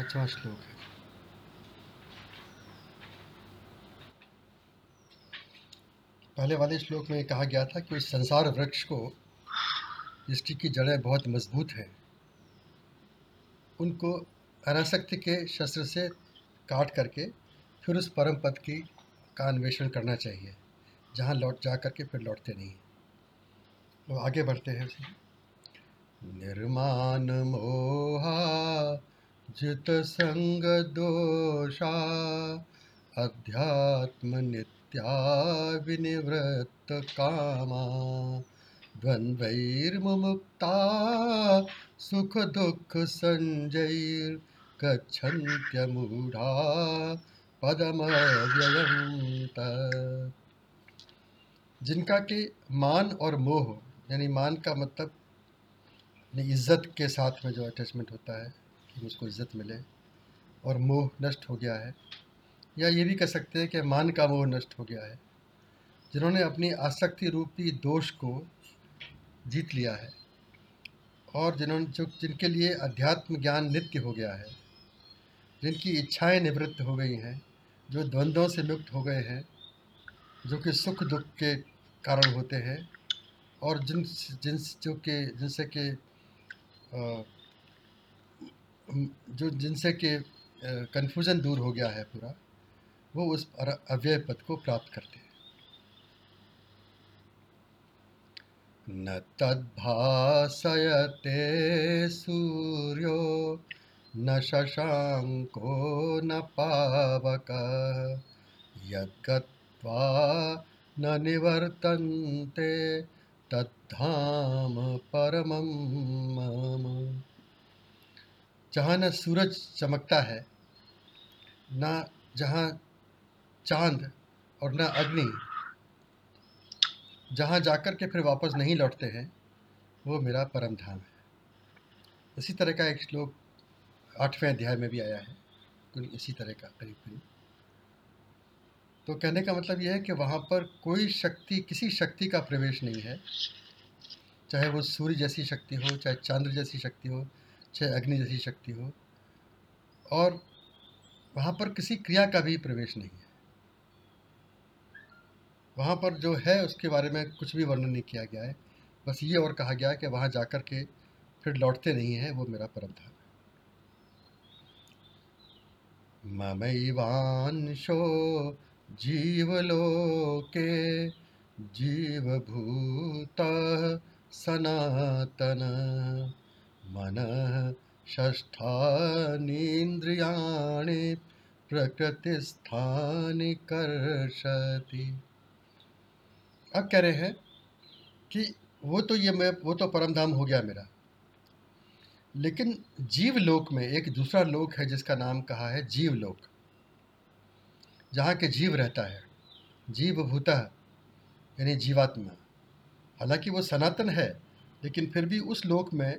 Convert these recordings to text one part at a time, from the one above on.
पांचवा श्लोक है। पहले वाले श्लोक में कहा गया था कि उस संसार वृक्ष को, जिसकी की जड़ें बहुत मज़बूत हैं, उनको अनासक्ति के शस्त्र से काट करके फिर उस परम पद की का अन्वेषण करना चाहिए, जहाँ लौट जा करके फिर लौटते नहीं तो आगे बढ़ते हैं निर्माण मोहा जित संग दोषा अध्यात्म नित्या विनिवृत्त कामा द्वन्द्वैर्मुक्ता सुख दुख संजैर्गच्छन्त्यमूढा पदमव्ययं जिनका कि मान और मोह, यानी मान का मतलब इज़्ज़त के साथ में जो अटैचमेंट होता है मुझको इज़्ज़त मिले, और मोह नष्ट हो गया है। या ये भी कह सकते हैं कि मान का मोह नष्ट हो गया है, जिन्होंने अपनी आसक्ति रूपी दोष को जीत लिया है, और जिन्होंने जो, जिनके लिए अध्यात्म ज्ञान नित्य हो गया है, जिनकी इच्छाएँ निवृत्त हो गई हैं, जो द्वंद्वों से मुक्त हो गए हैं, जो कि सुख दुख के कारण होते हैं, और जिन जिन, जो कि, जिनसे कि जो जिनसे कि कन्फ्यूज़न दूर हो गया है पूरा, वो उस अव्यय पद को प्राप्त करते हैं। न तद्भासयते सूर्यो, न शशाङ्को न पावकः, यद्गत्वा न निवर्तन्ते, तद्धाम परमं मम। जहाँ न सूरज चमकता है, न जहाँ चाँद और न अग्नि। जहाँ जाकर के फिर वापस नहीं लौटते हैं, वो मेरा परम धाम है। इसी तरह का एक श्लोक आठवें अध्याय में भी आया है इसी तरह का करीब करीब तो कहने का मतलब यह है कि वहाँ पर कोई शक्ति, किसी शक्ति का प्रवेश नहीं है। चाहे वो सूर्य जैसी शक्ति हो, चाहे चंद्र जैसी शक्ति हो चाहे अग्नि जैसी शक्ति हो, और वहाँ पर किसी क्रिया का भी प्रवेश नहीं है। वहाँ पर जो है, उसके बारे में कुछ भी वर्णन नहीं किया गया है। बस ये और कहा गया है कि वहाँ जाकर के फिर लौटते नहीं हैं, वो मेरा परम है। ममैवांशो जीवलोके जीवभूत सनातन। मन षष्ठानीन्द्रियाणि प्रकृतिस्थानि कर्षति। अब कह रहे हैं कि वो तो ये मैं, वो तो परमधाम हो गया मेरा। लेकिन जीव लोक में एक दूसरा लोक है जिसका नाम कहा है जीव लोक जहाँ के जीव रहता है। जीव भूता यानी जीवात्मा। हालाँकि वो सनातन है, लेकिन फिर भी उस लोक में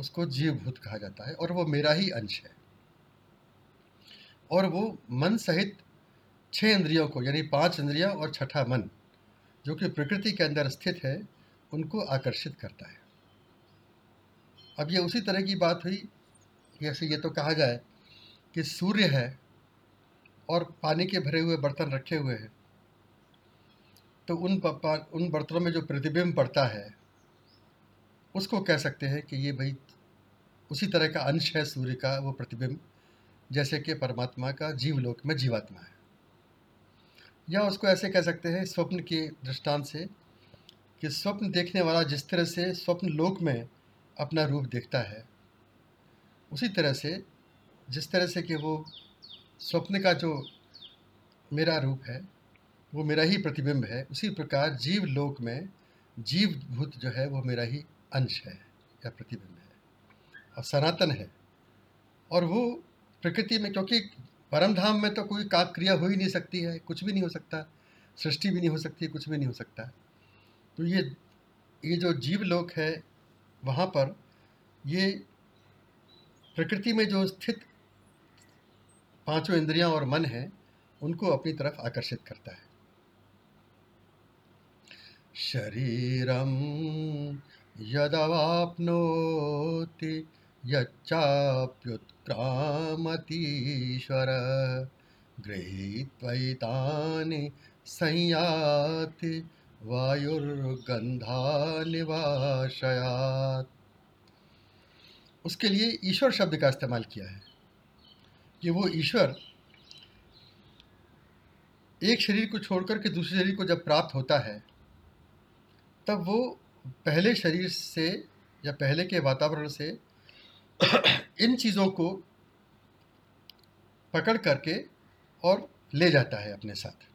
उसको जीव भूत कहा जाता है और वो मेरा ही अंश है। और वो मन सहित छह इंद्रियों को, यानी पाँच इंद्रियाँ और छठा मन, जो कि प्रकृति के अंदर स्थित है, उनको आकर्षित करता है। अब ये उसी तरह की बात हुई, जैसे ये तो कहा जाए कि सूर्य है और पानी के भरे हुए बर्तन रखे हुए हैं तो उन उन बर्तनों में जो प्रतिबिंब पड़ता है, उसको कह सकते हैं कि ये भाई उसी तरह का अंश है सूर्य का, वो प्रतिबिंब। जैसे कि परमात्मा का जीवलोक में जीवात्मा है। या उसको ऐसे कह सकते हैं स्वप्न के दृष्टांत से कि स्वप्न देखने वाला जिस तरह से स्वप्न लोक में अपना रूप देखता है, उसी तरह से जिस तरह से कि वो स्वप्न का जो मेरा रूप है, वो मेरा ही प्रतिबिंब है, उसी प्रकार जीव लोक में जीव भूत जो है वो मेरा ही अंश है या प्रतिबिंब है। सनातन है। और वो प्रकृति में, क्योंकि परम धाम में तो कोई काक क्रिया हो ही नहीं सकती है, कुछ भी नहीं हो सकता, सृष्टि भी नहीं हो सकती, कुछ भी नहीं हो सकता। तो ये ये जो जीव लोक है, वहाँ पर ये प्रकृति में जो स्थित पाँचों इंद्रियाँ और मन है, उनको अपनी तरफ़ आकर्षित करता है। शरीरम यदवापनोति यच्चाप्युत्क्रामतीश्वर। गृहीत्वैतानि संयाति वायुर्गंधानिवाशयात उसके लिए ईश्वर शब्द का इस्तेमाल किया है कि वो ईश्वर एक शरीर को छोड़कर के दूसरे शरीर को जब प्राप्त होता है, तब वो पहले शरीर से या पहले के वातावरण से इन चीज़ों को पकड़ करके और ले जाता है अपने साथ।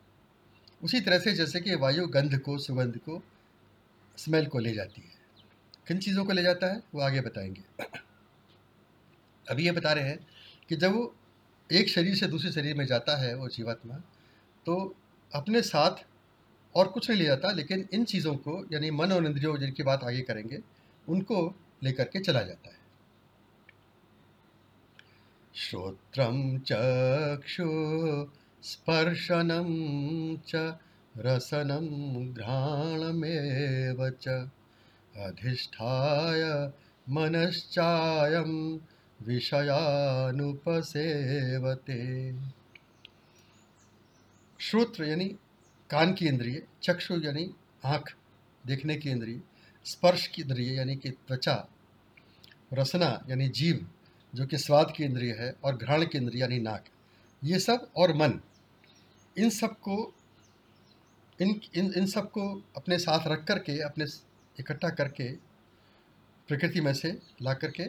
उसी तरह से जैसे कि वायु गंध को, सुगंध को स्मेल को ले जाती है। किन चीज़ों को ले जाता है? वो आगे बताएँगे। अभी ये बता रहे हैं कि जब वो एक शरीर से दूसरे शरीर में जाता है, वो जीवात्मा तो अपने साथ और कुछ नहीं ले जाता, लेकिन इन चीज़ों को, यानी मन और इंद्रियों जिनकी बात आगे करेंगे, उनको लेकर के चला जाता है। श्रोत्रम चक्षु स्पर्शनम च रसनम घ्राणमेव च। अधिष्ठाय मनश्चायम विषयानुपसेवते। श्रोत्र यानी कान की इंद्रिय, चक्षु यानी आँख, देखने की इंद्रिय, स्पर्श की इंद्रिय यानी कि त्वचा, रसना यानी जीव जो कि स्वाद की इंद्रिय है और घ्राण की इंद्रिय यानी नाक, ये सब और मन, इन सबको इन इन इन सबको अपने साथ रख करके, अपने इकट्ठा करके, प्रकृति में से ला करके,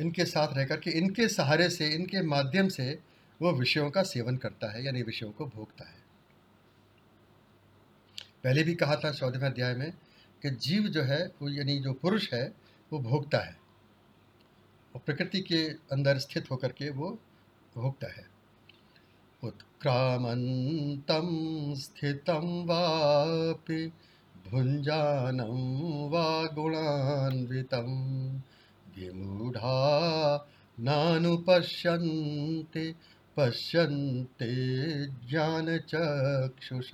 इनके साथ रह करके, इनके सहारे से, इनके माध्यम से वो विषयों का सेवन करता है, यानी विषयों को भोगता है। पहले भी कहा था, चौदहवें अध्याय में, कि जीव जो है, वो यानी जो पुरुष है, वो भोगता है। प्रकृति के अंदर स्थित होकर के वो भोगता है। उत्क्रामंतम स्थितम वापि भुंजानम वा गुणान्वितम। विमूढ़ा नानुपश्यन्ति, पश्यन्ते चक्षुष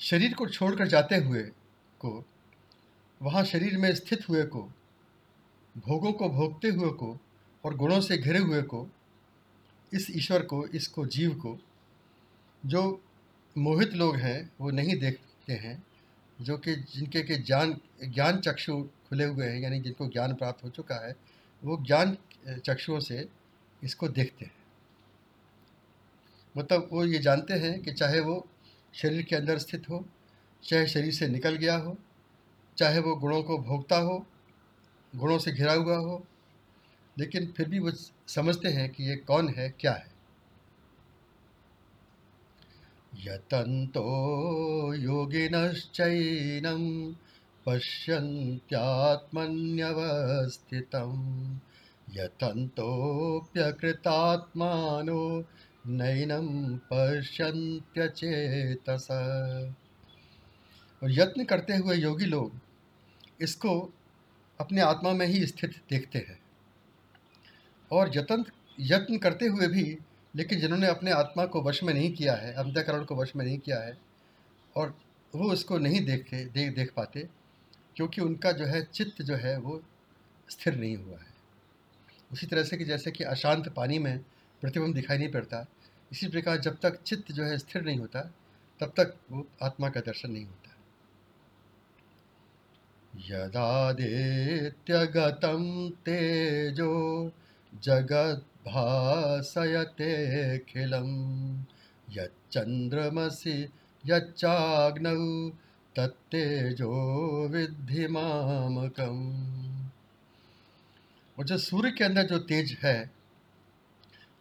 शरीर को छोड़कर जाते हुए को, वहाँ शरीर में स्थित हुए को भोगों को भोगते हुए को और गुणों से घिरे हुए को, इस ईश्वर को, इसको जीव को, जो मोहित लोग हैं, वो नहीं देखते हैं, जो कि जिनके के ज्ञान ज्ञान चक्षु खुले हुए हैं, यानी जिनको ज्ञान प्राप्त हो चुका है, वो ज्ञान चक्षुओं से इसको देखते हैं। मतलब वो ये जानते हैं कि चाहे वो शरीर के अंदर स्थित हो, चाहे शरीर से निकल गया हो, चाहे वो गुणों को भोगता हो गुणों से घिरा हुआ हो। लेकिन फिर भी वो समझते हैं कि ये कौन है, क्या है। यतन्तो योगिनश्चैनं पश्यन्त्यात्मन्यवस्थितं यतन्तोऽप्यकृतात्मानो नैनं पश्यन्त्यचेतस। और यत्न करते हुए योगी लोग इसको अपने आत्मा में ही स्थित देखते हैं। और यत्न यत्न करते हुए भी, लेकिन जिन्होंने अपने आत्मा को वश में नहीं किया है, अंतकरण को वश में नहीं किया है, और वो उसको नहीं देखते देख देख पाते, क्योंकि उनका जो है चित्त जो है वो स्थिर नहीं हुआ है। उसी तरह से कि जैसे कि अशांत पानी में प्रतिबिंब दिखाई नहीं पड़ता, इसी प्रकार जब तक चित्त जो है स्थिर नहीं होता, तब तक वो आत्मा का दर्शन नहीं होता। यदादित्यगतम तेजो जगत भासयतेऽखिलं यच्चन्द्रमसि यच्चाग्नौ तत्तेजो विद्धि मामकम। और जो सूर्य के अंदर जो तेज है,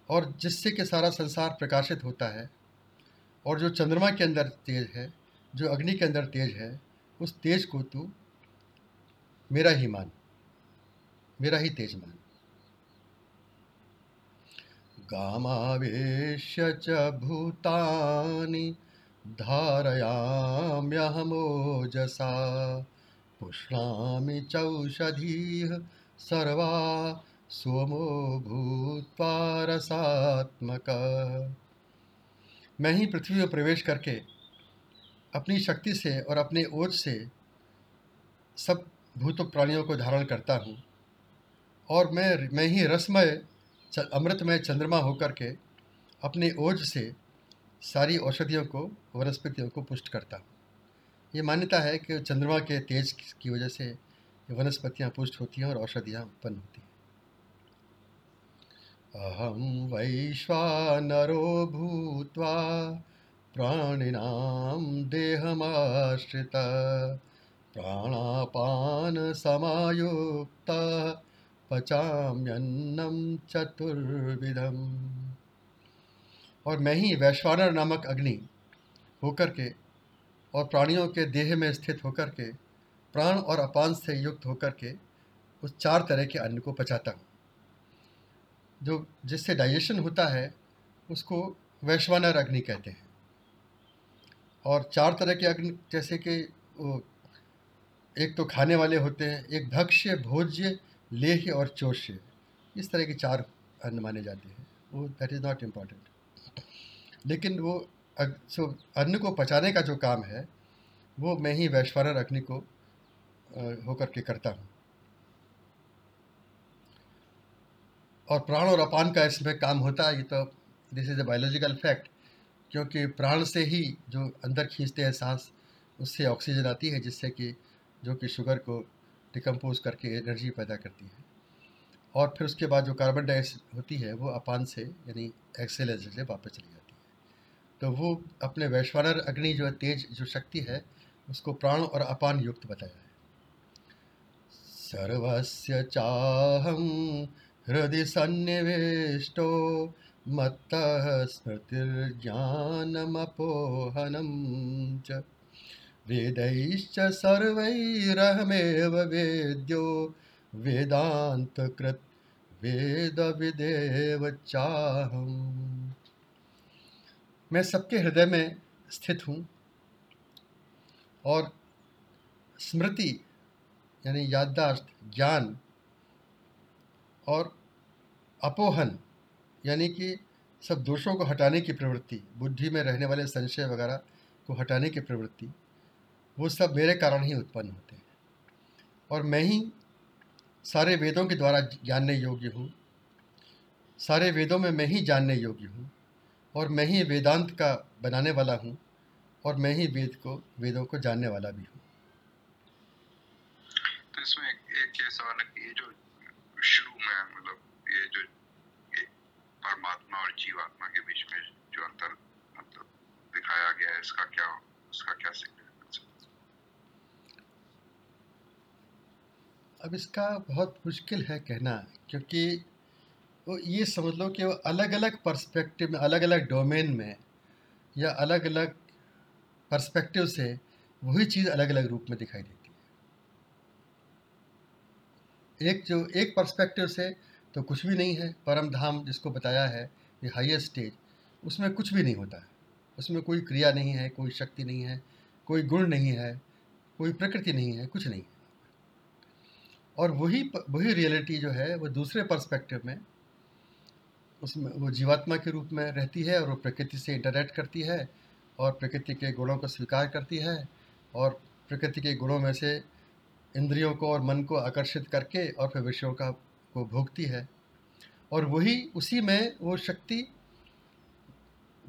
और जिससे कि सारा संसार प्रकाशित होता है, और जो चंद्रमा के अंदर तेज है, जो अग्नि के अंदर तेज है, उस तेज को तू मेरा ही मान, मेरा ही तेज मान। गामावेश्य च भूतानि धारयाम्यहमोजसा, पुष्णामि चौषधीः सर्वा सोमो भूत्वा रसात्मक। मैं ही पृथ्वी में प्रवेश करके अपनी शक्ति से और अपने ओज से सब भूत प्राणियों को धारण करता हूँ और मैं मैं ही रसमय अमृतमय चंद्रमा होकर के अपने ओज से सारी औषधियों को, वनस्पतियों को पुष्ट करता हूँ। ये मान्यता है कि चंद्रमा के तेज की वजह से वनस्पतियाँ पुष्ट होती हैं और औषधियाँ उत्पन्न होती हैं। अहम वैश्वानरो भूत्वा प्राणिनां देहमाश्रित। प्राणापान समायुक्त पचाम्यन्नम चतुर्विधम। और मैं ही वैश्वानर नामक अग्नि होकर के और प्राणियों के देह में स्थित होकर के, प्राण और अपान से युक्त होकर के उस चार तरह के अन्न को पचाता हूँ। जो जिससे डाइजेशन होता है, उसको वैश्वानर अग्नि कहते हैं। और चार तरह के अग्नि, जैसे कि एक तो खाने वाले होते हैं, एक भक्ष्य, भोज्य लेह और चोष्य इस तरह के चार अन्न माने जाते हैं। वो दैट इज़ नॉट इंपॉर्टेंट लेकिन वो सो, अन्न को पचाने का जो काम है, वो मैं ही वैश्वानर अग्नि को होकर के करता हूँ। और प्राण और अपान का इसमें काम होता है, ये तो this is a biological fact क्योंकि प्राण से ही जो अंदर खींचते हैं सांस, उससे ऑक्सीजन आती है, जिससे कि जो कि शुगर को डिकम्पोज करके एनर्जी पैदा करती है। और फिर उसके बाद जो कार्बन डाइऑक्साइड होती है, वो अपान से, यानी एक्सेल से वापस चली जाती है। तो वो अपने वैश्वानर अग्नि जो है, तेज जो शक्ति है, उसको प्राण और अपान युक्त बताया है। सर्वस्य चाहम हृदय सन्निवेष्टो मत्तः स्मृतिर्ज्ञानमपोहनं च। वेदैश्च सर्वैरहमेव वेद्यो वेदान्तकृत् वेदविदेव चाहम। मैं सबके हृदय में स्थित हूँ और स्मृति, यानी याददाश्त, ज्ञान और अपोहन, यानी कि सब दोषों को हटाने की प्रवृत्ति, बुद्धि में रहने वाले संशय वगैरह को हटाने की प्रवृत्ति। वो सब मेरे कारण ही उत्पन्न होते हैं। और मैं ही सारे वेदों के द्वारा जानने योग्य हूँ। सारे वेदों में मैं ही जानने योग्य हूँ। और मैं ही वेदांत का बनाने वाला हूँ। और मैं ही वेद को वेदों को जानने वाला भी हूँ। तो इसमें एक, एक ये सवाल है कि ये जो शुरू में मतलब ये जो परमात्मा और जीवात्मा के बीच में जो अंतर मतलब दिखाया गया है इसका क्या उसका क्या सिग्निफिकेंस अब इसका बहुत मुश्किल है कहना, क्योंकि वो ये समझ लो कि वो अलग अलग पर्सपेक्टिव में अलग अलग डोमेन में या अलग अलग पर्सपेक्टिव से वही चीज़ अलग अलग रूप में दिखाई देती है। एक जो, एक पर्सपेक्टिव से तो कुछ भी नहीं है। परम धाम जिसको बताया है, ये हाईएस्ट स्टेज उसमें कुछ भी नहीं होता है। उसमें कोई क्रिया नहीं है, कोई शक्ति नहीं है, कोई गुण नहीं है, कोई प्रकृति नहीं है, कुछ नहीं है। और वही वही रियलिटी जो है, वो दूसरे पर्सपेक्टिव में, उसमें वो जीवात्मा के रूप में रहती है और वो प्रकृति से इंटरेक्ट करती है और प्रकृति के गुणों को स्वीकार करती है और प्रकृति के गुणों में से इंद्रियों को और मन को आकर्षित करके और फिर विषयों का, को भोगती है। और वही, उसी में वो शक्ति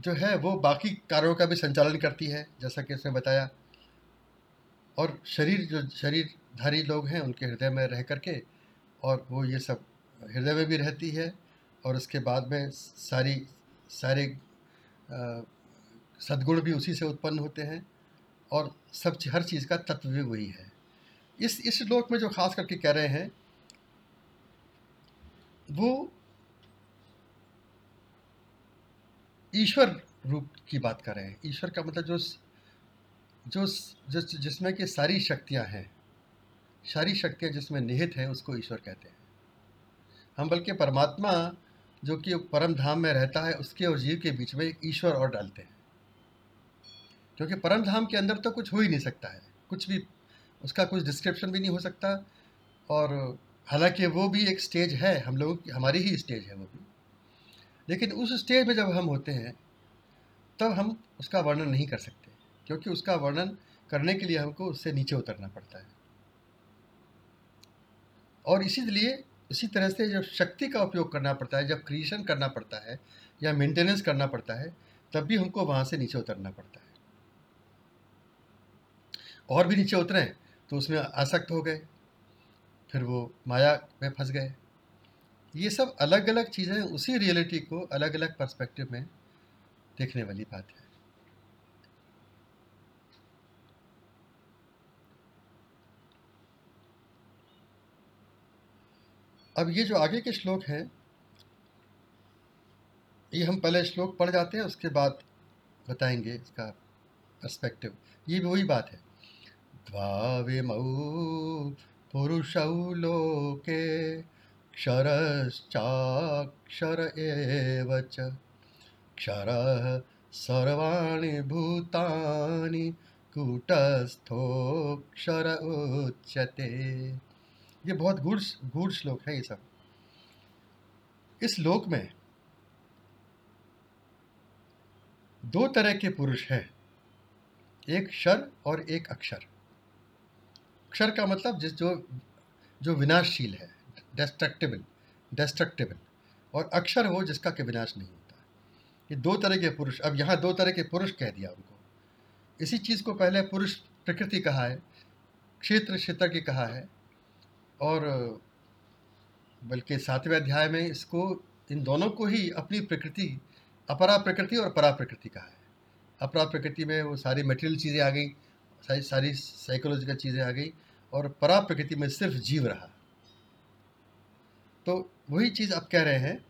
जो है, वो बाकी कार्यों का भी संचालन करती है, जैसा कि उसने बताया। और शरीर जो शरीरधारी लोग हैं उनके हृदय में रह करके और वो ये सब हृदय में भी रहती है और उसके बाद में सारी, सारे सद्गुण भी उसी से उत्पन्न होते हैं और सब हर चीज़ का तत्व भी वही है। इस इस श्लोक में जो खास करके कह रहे हैं, वो ईश्वर रूप की बात कर रहे हैं। ईश्वर का मतलब जो जो जो जिसमें कि सारी शक्तियाँ हैं सारी शक्तियाँ जिसमें निहित हैं, उसको ईश्वर कहते हैं। हम बल्कि परमात्मा, जो कि परम धाम में रहता है, उसके और जीव के बीच में ईश्वर और डालते हैं। क्योंकि परम धाम के अंदर तो कुछ हो ही नहीं सकता है। कुछ भी, उसका कुछ डिस्क्रिप्शन भी नहीं हो सकता। और हालाँकि वो भी एक स्टेज है, हम लोगों की, हमारी ही स्टेज है वो भी। लेकिन उस स्टेज में जब हम होते हैं, तब हम उसका वर्णन नहीं कर सकते। क्योंकि उसका वर्णन करने के लिए हमको उससे नीचे उतरना पड़ता है। और इसीलिए उसी तरह से जब शक्ति का उपयोग करना पड़ता है, जब क्रिएशन करना पड़ता है या मेंटेनेंस करना पड़ता है, तब भी हमको वहाँ से नीचे उतरना पड़ता है। और भी नीचे उतरे तो उसमें आसक्त हो गए, फिर वो माया में फंस गए। ये सब अलग अलग चीज़ें उसी रियलिटी को अलग अलग पर्सपेक्टिव में देखने वाली बात है। अब ये जो आगे के श्लोक हैं, ये हम पहले श्लोक पढ़ जाते हैं, उसके बाद बताएँगे इसका पर्सपेक्टिव ये भी वही बात है। द्वाविमौ पुरुषौ लोके, क्षरश्चाक्षर एव क्षरः सर्वाणि भूतानि कूटस्थोक्षर उच्यते। ये बहुत गूढ़ गूढ़ श्लोक है ये सब। इस लोक में दो तरह के पुरुष हैं, एक क्षर और एक अक्षर। अक्षर का मतलब जिस जो जो विनाशशील है डेस्ट्रक्टिबल डेस्ट्रक्टिबल और अक्षर वो जिसका के विनाश नहीं होता। ये दो तरह के पुरुष, अब यहाँ दो तरह के पुरुष कह दिया उनको। इसी चीज़ को पहले पुरुष प्रकृति कहा है, क्षेत्र क्षेत्र की कहा है और, बल्कि सातवें अध्याय में इसको, इन दोनों को ही अपनी प्रकृति, अपरा प्रकृति और परा प्रकृति कहा है। अपरा प्रकृति में वो सारी मटेरियल चीज़ें आ गई, सारी सारी साइकोलॉजिकल चीज़ें आ गई और परा प्रकृति में सिर्फ़ जीव रहा। तो वही चीज़ आप कह रहे हैं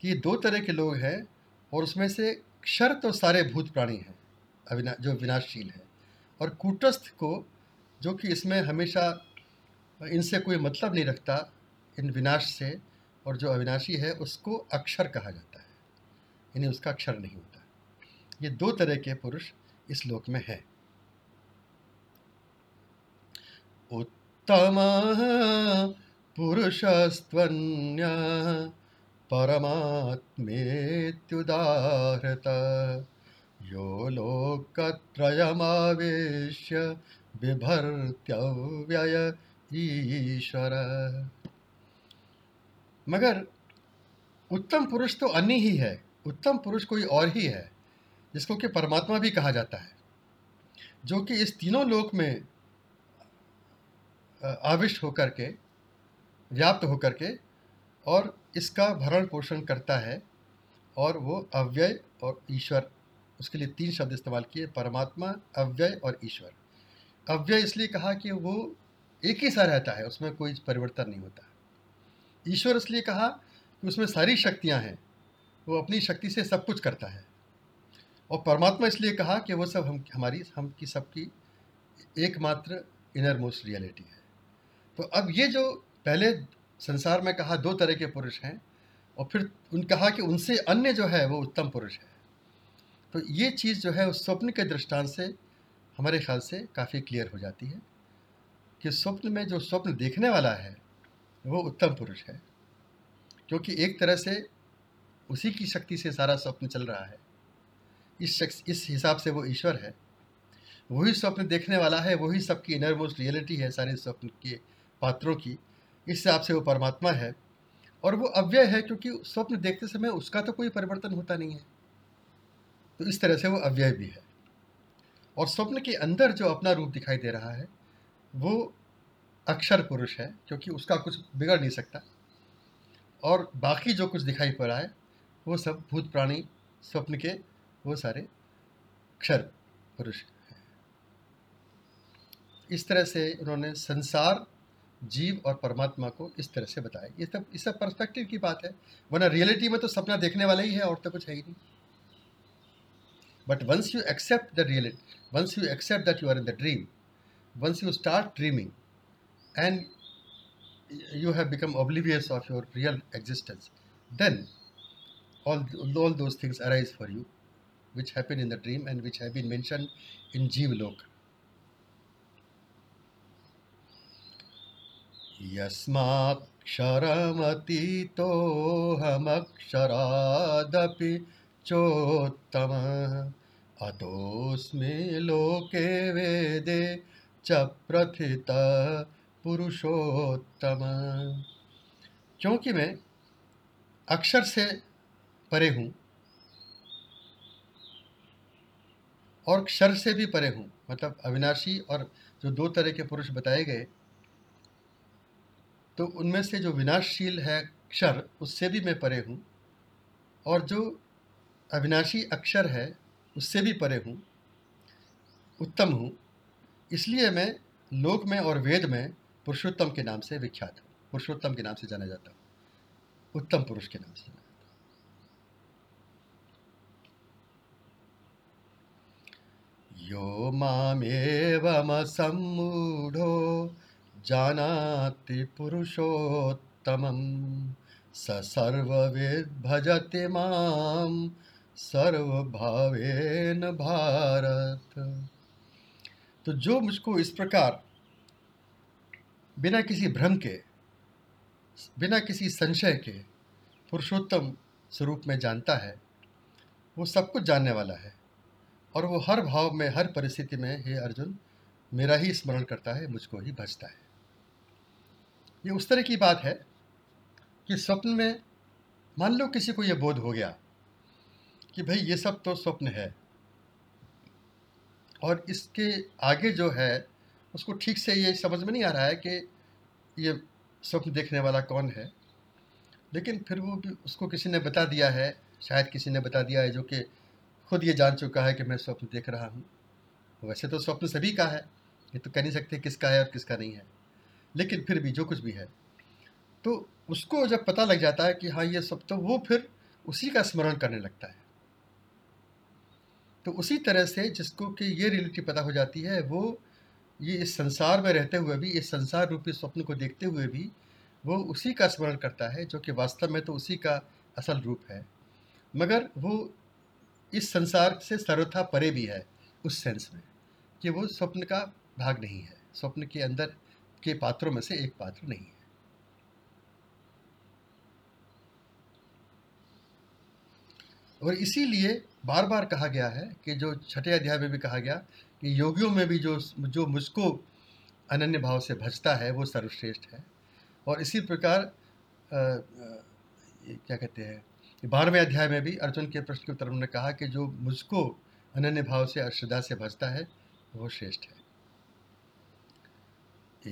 कि दो तरह के लोग हैं और उसमें से क्षर तो सारे भूत प्राणी हैं, अविना, जो विनाशशील है। और कूटस्थ को, जो कि इसमें हमेशा इनसे कोई मतलब नहीं रखता इन विनाश से, और जो अविनाशी है उसको अक्षर कहा जाता है। यानी उसका अक्षर नहीं होता। ये दो तरह के पुरुष इस लोक में हैं। उत्तम पुरुषस्त्वन्य परमात्मेत्युदाहृत। यो लोकत्रयमावेश्य बिभर्त्यव्यय ईश्वर। मगर उत्तम पुरुष तो अन्य ही है, उत्तम पुरुष कोई और ही है, जिसको कि परमात्मा भी कहा जाता है, जो कि इस तीनों लोक में आविष्ट होकर के, व्याप्त होकर के और इसका भरण पोषण करता है और वो अव्यय और ईश्वर, उसके लिए तीन शब्द इस्तेमाल किए, परमात्मा, अव्यय और ईश्वर। अव्यय इसलिए कहा कि वो एक ही सा रहता है, उसमें कोई परिवर्तन नहीं होता। ईश्वर इसलिए कहा कि उसमें सारी शक्तियाँ हैं, वो अपनी शक्ति से सब कुछ करता है। और परमात्मा इसलिए कहा कि वो सब हम, हमारी, हम की सबकी एकमात्र इनर मोस्ट रियलिटी है। तो अब ये जो पहले संसार में कहा दो तरह के पुरुष हैं, और फिर उन कहा कि उनसे अन्य जो है, वो उत्तम पुरुष है। तो ये चीज़ जो है, उस स्वप्न के दृष्टांत से हमारे ख्याल से काफ़ी क्लियर हो जाती है। कि स्वप्न में जो स्वप्न देखने वाला है, वो उत्तम पुरुष है। क्योंकि एक तरह से उसी की शक्ति से सारा स्वप्न चल रहा है। इस शख्स इस हिसाब से वो ईश्वर है। वही स्वप्न देखने वाला है, वही सबकी इनर मोस्ट रियलिटी है, सारे स्वप्न के पात्रों की। इस हिसाब से वो परमात्मा है। और वो अव्यय है क्योंकि स्वप्न देखते समय उसका तो कोई परिवर्तन होता नहीं है। तो इस तरह से वो अव्यय भी है। और स्वप्न के अंदर जो अपना रूप दिखाई दे रहा है वो अक्षर पुरुष है, क्योंकि उसका कुछ बिगड़ नहीं सकता। और बाकी जो कुछ दिखाई पड़ा है, वो सब भूत प्राणी, स्वप्न के वो सारे क्षर पुरुष हैं। इस तरह से उन्होंने संसार, जीव और परमात्मा को इस तरह से बताया। ये सब, इस सब पर्सपेक्टिव की बात है, वरना रियलिटी में तो सपना देखने वाला ही है और तो कुछ है ही नहीं। But once you accept the reality once you accept that you are in the dream Once you start dreaming and you have become oblivious of your real existence, then all, all those things arise for you, which happen in the dream and which have been mentioned in Jeev Lok. यस्माक्षरमतीतोऽहमक्षरादपि चोत्तमः अतोऽस्मि लोके वेदे च प्रथितः पुरुषोत्तम। क्योंकि मैं अक्षर से परे हूँ और क्षर से भी परे हूँ मतलब अविनाशी और जो दो तरह के पुरुष बताए गए तो उनमें से जो विनाशशील है क्षर, उससे भी मैं परे हूँ और जो अविनाशी अक्षर है, उससे भी परे हूँ, उत्तम हूँ। इसलिए मैं लोक में और वेद में पुरुषोत्तम के नाम से विख्यात हूँ। पुरुषोत्तम के नाम से जाना जाता हूँ। उत्तम पुरुष के नाम से जाना यो मामेवमसम्मूढो जानाति पुरुषोत्तमं स सर्वविद् भजति माँ सर्वभावेन भारत। तो जो मुझको इस प्रकार बिना किसी भ्रम के, बिना किसी संशय के पुरुषोत्तम स्वरूप में जानता है, वो सब कुछ जानने वाला है। और वो हर भाव में, हर परिस्थिति में, हे अर्जुन, मेरा ही स्मरण करता है, मुझको ही भजता है। ये उस तरह की बात है कि स्वप्न में, मान लो किसी को ये बोध हो गया कि भाई ये सब तो स्वप्न है और इसके आगे जो है, उसको ठीक से ये समझ में नहीं आ रहा है कि ये स्वप्न देखने वाला कौन है। लेकिन फिर वो भी उसको किसी ने बता दिया है, शायद किसी ने बता दिया है, जो कि खुद ये जान चुका है कि मैं स्वप्न देख रहा हूँ। वैसे तो स्वप्न सभी का है, ये तो कह नहीं सकते किसका है और किसका नहीं है। लेकिन फिर भी, जो कुछ भी है तो उसको जब पता लग जाता है कि हाँ ये सब तो वो फिर उसी का स्मरण करने लगता है। तो उसी तरह से जिसको कि ये रियलिटी पता हो जाती है, वो ये इस संसार में रहते हुए भी, इस संसार रूपी स्वप्न को देखते हुए भी, वो उसी का स्मरण करता है, जो कि वास्तव में तो उसी का असल रूप है। मगर वो इस संसार से सर्वथा परे भी है, उस सेंस में, कि वो स्वप्न का भाग नहीं है। स्वप्न के अंदर के पात्रों में से एक पात्र नहीं है। और इसीलिए बार बार कहा गया है कि जो छठे अध्याय में भी कहा गया कि योगियों में भी जो जो मुझको अनन्य भाव से भजता है वो सर्वश्रेष्ठ है। और इसी प्रकार आ, आ, क्या कहते हैं बारहवें अध्याय में भी अर्जुन के प्रश्न के उत्तर उन्होंने कहा कि जो मुझको अनन्य भाव से अश्रद्धा से भजता है वो श्रेष्ठ है।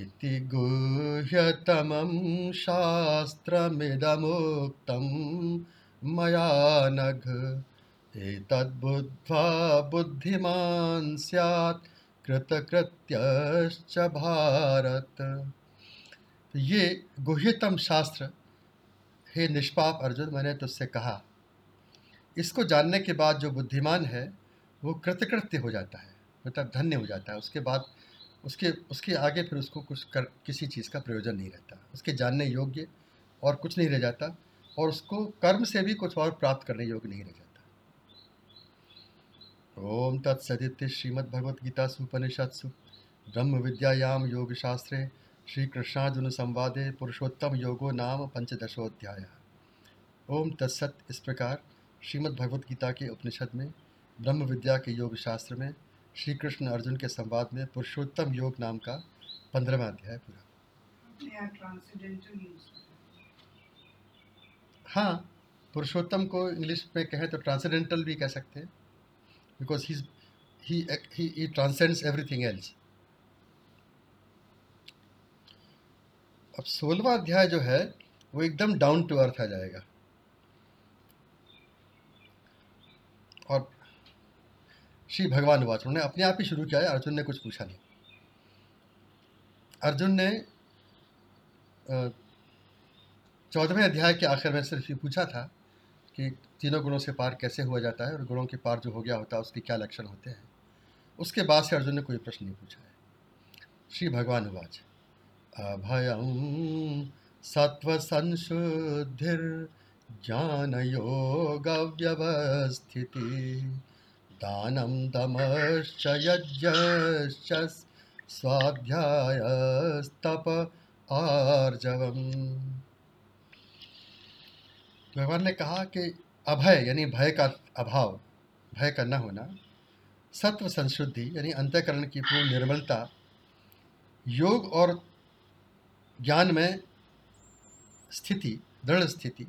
इति गुह्यतमं शास्त्रमिदमुक्तं मया नघ एतद्बुद्ध्वा बुद्धिमान् स्यात् कृतकृत्यश्च भारत। ये गुह्यतम शास्त्र, हे निष्पाप अर्जुन, मैंने तुझसे कहा, इसको जानने के बाद जो बुद्धिमान है, वो कृतकृत्य हो जाता है मतलब धन्य हो जाता है। उसके बाद, उसके उसके आगे फिर उसको कुछ कर, किसी चीज़ का प्रयोजन नहीं रहता। उसके जानने योग्य और कुछ नहीं रह जाता और उसको कर्म से भी कुछ और प्राप्त करने योग्य नहीं रह जाता। ओम तत्सदित्य श्रीमद्भगवद्गीता सुपनिषत्सु ब्रह्म विद्यायाम योग शास्त्रे श्री कृष्णार्जुन संवादे पुरुषोत्तम योगो नाम पंचदशोध्याय ओम तत्सत इस प्रकार श्रीमद् भगवद गीता के उपनिषद में ब्रह्म विद्या के योग शास्त्र में श्री कृष्ण अर्जुन के संवाद में पुरुषोत्तम योग नाम का पंद्रहवा अध्याय पूरा। हाँ पुरुषोत्तम को इंग्लिश में कहें तो ट्रांसेंडेंटल भी कह सकते हैं। Because he he transcends everything else अब सोलवा अध्याय जो है, वो एकदम डाउन टू अर्थ आ जाएगा। और श्री भगवान वाच उन्होंने अपने आप ही शुरू किया है, अर्जुन ने कुछ पूछा नहीं। अर्जुन ने चौदहवें अध्याय के आखिर में सिर्फ़ ये पूछा था कि तीनों गुणों से पार कैसे हुआ जाता है और गुणों के पार जो हो गया होता है, उसके क्या लक्षण होते हैं? उसके बाद से अर्जुन ने कोई प्रश्न नहीं पूछा है। श्री भगवान वाच अभयम सत्व संशुद्धिर ज्ञान योग व्यवस्थिति दानं दमश्च यज्ञश्च स्वाध्यायस्तप आर्जवम। भगवान ने कहा कि अभय, यानी भय का अभाव, भय का न होना, सत्व संशुद्धि, यानी अंतकरण की पूर्ण निर्मलता, योग और ज्ञान में स्थिति, दृढ़ स्थिति,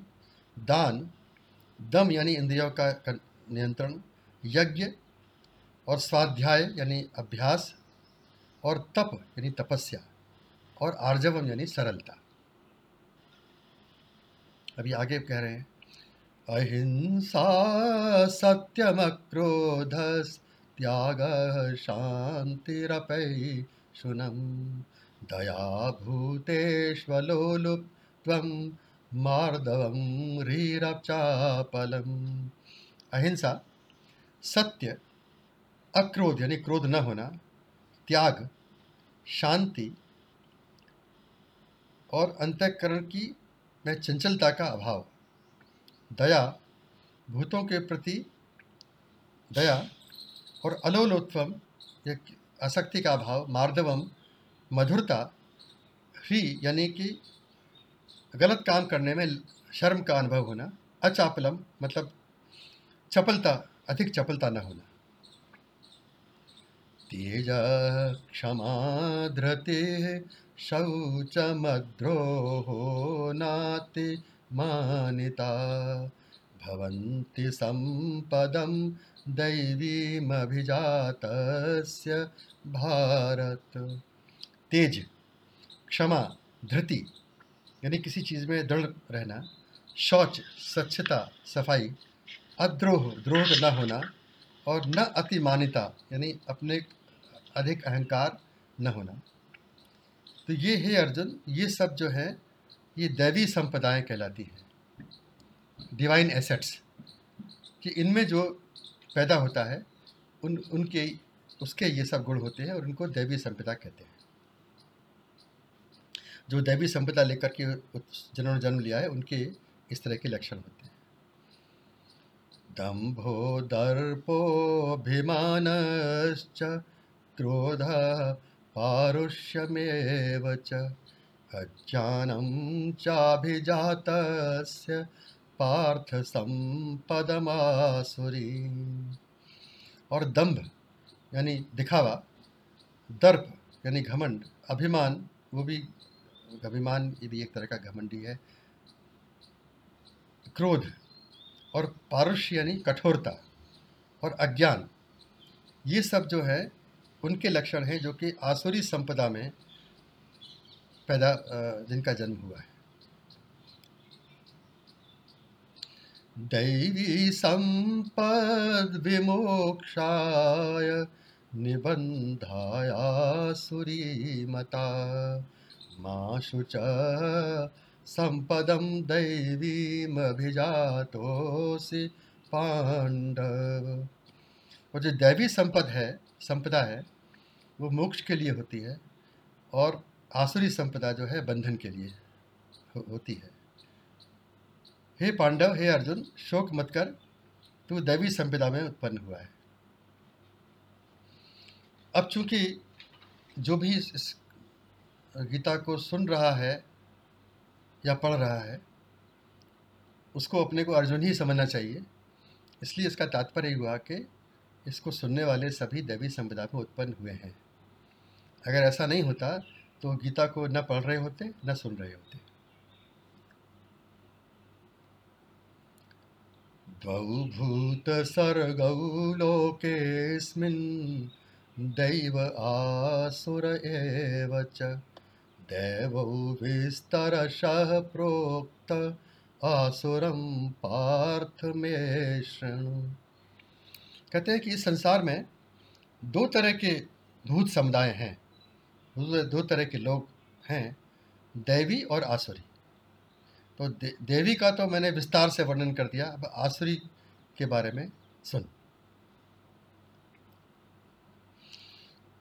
दान, दम, यानी इंद्रियों का नियंत्रण, यज्ञ और स्वाध्याय, यानी अभ्यास और तप, यानी तपस्या और आर्जवम, यानी सरलता। अभी आगे कह रहे हैं। अहिंसा सत्यम क्रोध त्याग शांतिरपै शुनम दया भूतेष्वलोलुप्त्वं मार्दवं रीरचापलम अहिंसा, सत्य, अक्रोध यानी क्रोध न होना, त्याग, शांति और अंतकरण की, में चंचलता का अभाव। दया भूतों के प्रति दया और अलोलोत्वम आसक्ति का अभाव मार्दवम, मधुरता ही यानी कि गलत काम करने में शर्म का अनुभव होना, अचापलम मतलब चपलता, अधिक चपलता न होना। तेज क्षमा धृति शौचमद्रोहो नाति मानिता। भवन्ति सम्पदं दैवीमभिजातस्य भारत। तेज, क्षमा, धृति, यानी किसी चीज़ में दृढ़ रहना। शौच, स्वच्छता, सफ़ाई, अद्रोह, द्रोह न होना और न अति मान्यता यानी अपने अधिक अहंकार न होना। तो ये है अर्जुन, ये सब जो है ये दैवी संपदाएँ कहलाती हैं। डिवाइन एसेट्स कि इनमें जो पैदा होता है, उन, उनके, उसके ये सब गुण होते हैं और उनको दैवी संपदा कहते हैं। जो दैवी संपदा लेकर के जिन्होंने जन्म लिया है, उनके इस तरह के लक्षण होते हैं। दम्भो दर्पोभिमान क्रोध पारुष्यमेव च। अज्ञानं चाभिजातस्य पार्थ संपदमासुरी और दंभ यानी दिखावा, दर्प, यानी घमंड, अभिमान, वो भी अभिमान, ये भी एक तरह का घमंडी है। क्रोध और पारुष्य यानी कठोरता और अज्ञान, ये सब जो है, उनके लक्षण हैं जो कि आसुरी संपदा में पैदा जिनका जन्म हुआ है। दैवी संपद विमोक्षाय सुरी मता माशु च संपदम दैवीमभिजातोसि पांडव और जो दैवी संपद है, संपदा है, वो मोक्ष के लिए होती है और आसुरी संपदा जो है बंधन के लिए हो, होती है। हे पांडव हे अर्जुन शोक मत कर तू दैवी संपदा में उत्पन्न हुआ है। अब चूँकि जो भी इस गीता को सुन रहा है या पढ़ रहा है उसको अपने को अर्जुन ही समझना चाहिए। इसलिए इसका तात्पर्य हुआ कि इसको सुनने वाले सभी दैवी संपदा में उत्पन्न हुए हैं। अगर ऐसा नहीं होता तो गीता को न पढ़ रहे होते, न सुन रहे होते। द्वौ भूत सर्गौ लोकेस्मिन् दैव आसुर एव च। देवौ विस्तरशः प्रोक्त आसुरम पार्थ में कहते हैं कि इस संसार में दो तरह के भूत समुदाय हैं। दो तरह के लोग हैं दैवी और आसुरी। तो दे, देवी का तो मैंने विस्तार से वर्णन कर दिया अब आसुरी के बारे में सुन।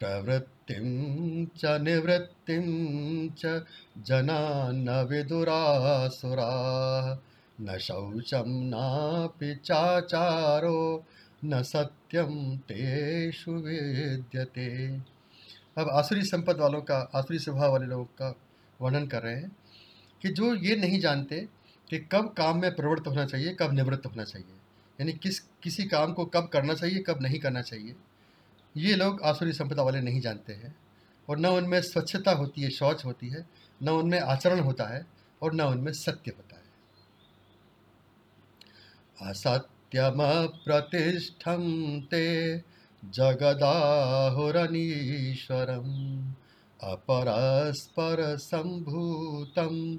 प्रवृत्तिं च निवृत्तिं च जना न विदुरासुराः न शौचं नापि चाचारो न सत्यम तेषु विद्यते। अब आसुरी संपद वालों का, आसुरी स्वभाव वाले लोगों का वर्णन कर रहे हैं कि जो ये नहीं जानते कि कब काम में प्रवृत्त होना चाहिए, कब निवृत्त होना चाहिए। यानी किस, किसी काम को कब करना चाहिए, कब नहीं करना चाहिए, ये लोग आसुरी संपदा वाले नहीं जानते हैं। और न उनमें स्वच्छता होती है, शौच होती है, न उनमें आचरण होता है और न उनमें सत्य होता है। असत्यम प्रतिष्ठम ते जगदाहुरनीश्वरम अपरस्पर संभूतम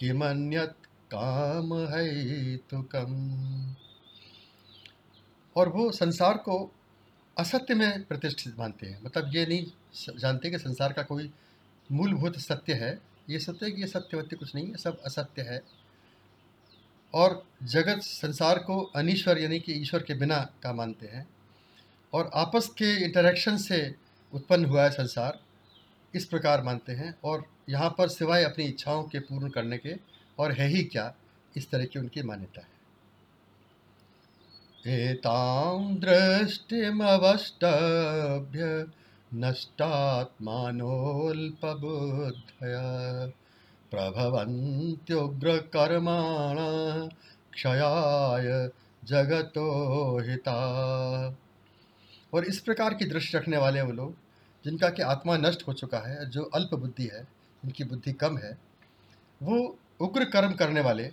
किमन्यत काम है तुकम और वो संसार को असत्य में प्रतिष्ठित मानते हैं। मतलब ये नहीं जानते कि संसार का कोई मूलभूत सत्य है। ये सत्य कि ये सत्यवत्य कुछ नहीं है, सब असत्य है। और जगत संसार को अनिश्वर यानी कि ईश्वर के बिना का मानते हैं। और आपस के इंटरेक्शन से उत्पन्न हुआ है संसार। इस प्रकार मानते हैं और यहाँ पर सिवाय अपनी इच्छाओं के पूर्ण करने के और है ही क्या, इस तरह की उनकी मान्यता है। एतां दृष्टिमवष्टभ्य नष्टात्मानोऽल्पबुद्धया प्रभवन्त्युग्रकर्माण क्षयाय जगतो हिता। और इस प्रकार की दृष्टि रखने वाले वो लोग, जिनका कि आत्मा नष्ट हो चुका है, जो अल्प बुद्धि है, जिनकी बुद्धि कम है, वो उग्र कर्म करने वाले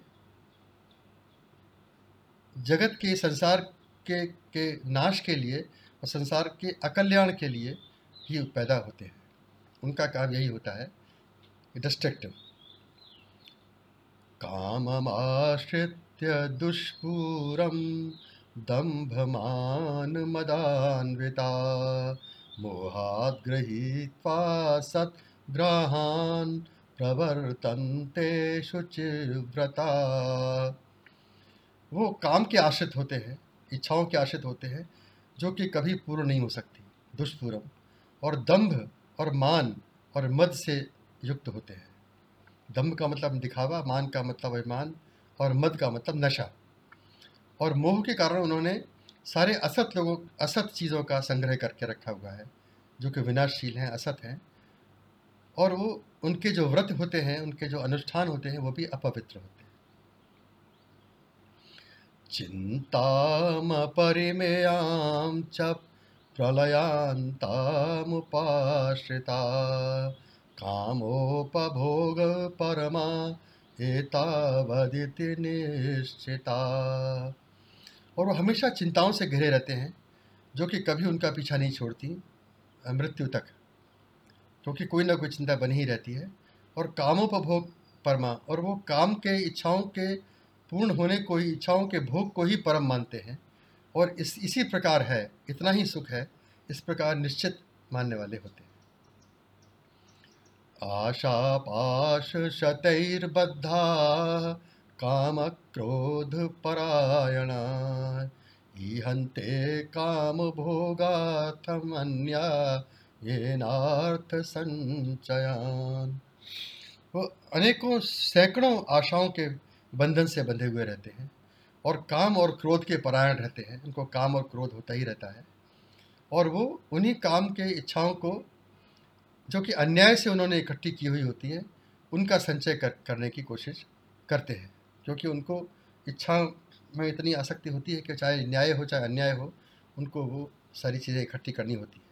जगत के, संसार के के नाश के लिए और संसार के अकल्याण के लिए ही पैदा होते हैं। उनका काम यही होता है डिस्ट्रक्टिव काममाश्रित्य दुष्पूरम दम्भमान मदान्विता मोहात् गृहीत्वा सत्ग्रहान् प्रवर्तन्ते शुचिव्रता वो काम के आश्रित होते हैं, इच्छाओं के आश्रित होते हैं, जो कि कभी पूर्ण नहीं हो सकती, दुष्पूरम। और दंभ और मान और मद से युक्त होते हैं। दम्भ का मतलब दिखावा, मान का मतलब अभिमान, और मद का मतलब नशा। और मोह के कारण उन्होंने सारे असत लोगों, असत चीज़ों का संग्रह करके रखा हुआ है, जो कि विनाशशील हैं, असत हैं। और वो, उनके जो व्रत होते हैं, उनके जो अनुष्ठान होते हैं, वो भी अपवित्र होते हैं। चिन्तामपरिमेयां च प्रलयान्तामुपाश्रिता परमा एतावदिति निश्चिता। और वो हमेशा चिंताओं से घिरे रहते हैं, जो कि कभी उनका पीछा नहीं छोड़ती, मृत्यु तक। क्योंकि कोई ना कोई चिंता बनी ही रहती है और कामोपभोग परमा, और वो काम के इच्छाओं के पूर्ण होने को ही, इच्छाओं के भोग को ही परम मानते हैं। और इस, इसी प्रकार है, इतना ही सुख है, इस प्रकार निश्चित मानने वाले होते हैं। आशा पाश शतैर्बद्धा काम क्रोध परायणा इहंते काम भोगाथम अन्या येनार्थ संचयान वो अनेकों सैकड़ों आशाओं के बंधन से बंधे हुए रहते हैं और काम और क्रोध के परायण रहते हैं। उनको काम और क्रोध होता ही रहता है। और वो उन्हीं काम के इच्छाओं को, जो कि अन्याय से उन्होंने इकट्ठी की हुई होती हैं, उनका संचय कर, करने की कोशिश करते हैं। क्योंकि उनको इच्छा में इतनी आसक्ति होती है कि चाहे न्याय हो, चाहे अन्याय हो, उनको वो सारी चीज़ें इकट्ठी करनी होती है।